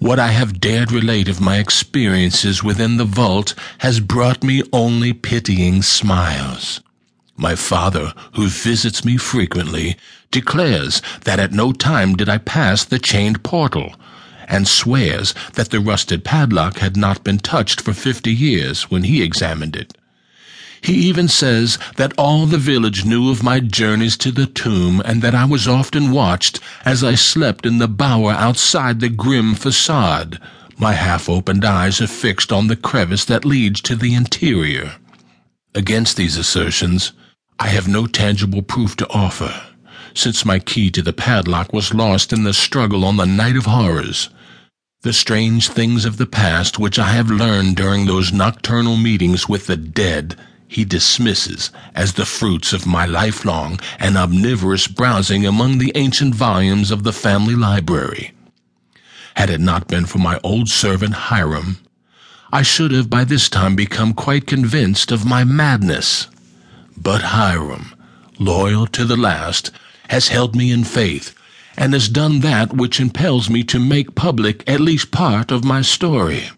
What I have dared relate of my experiences within the vault has brought me only pitying smiles. My father, who visits me frequently, declares that at no time did I pass the chained portal, and swears that the rusted padlock had not been touched for fifty years when he examined it. He even says that all the village knew of my journeys to the tomb and that I was often watched as I slept in the bower outside the grim facade, my half-opened eyes are fixed on the crevice that leads to the interior. Against these assertions, I have no tangible proof to offer, since my key to the padlock was lost in the struggle on the night of horrors. The strange things of the past which I have learned during those nocturnal meetings with the dead he dismisses as the fruits of my lifelong and omnivorous browsing among the ancient volumes of the family library. Had it not been for my old servant Hiram, I should have by this time become quite convinced of my madness. But Hiram, loyal to the last, has held me in faith, and has done that which impels me to make public at least part of my story.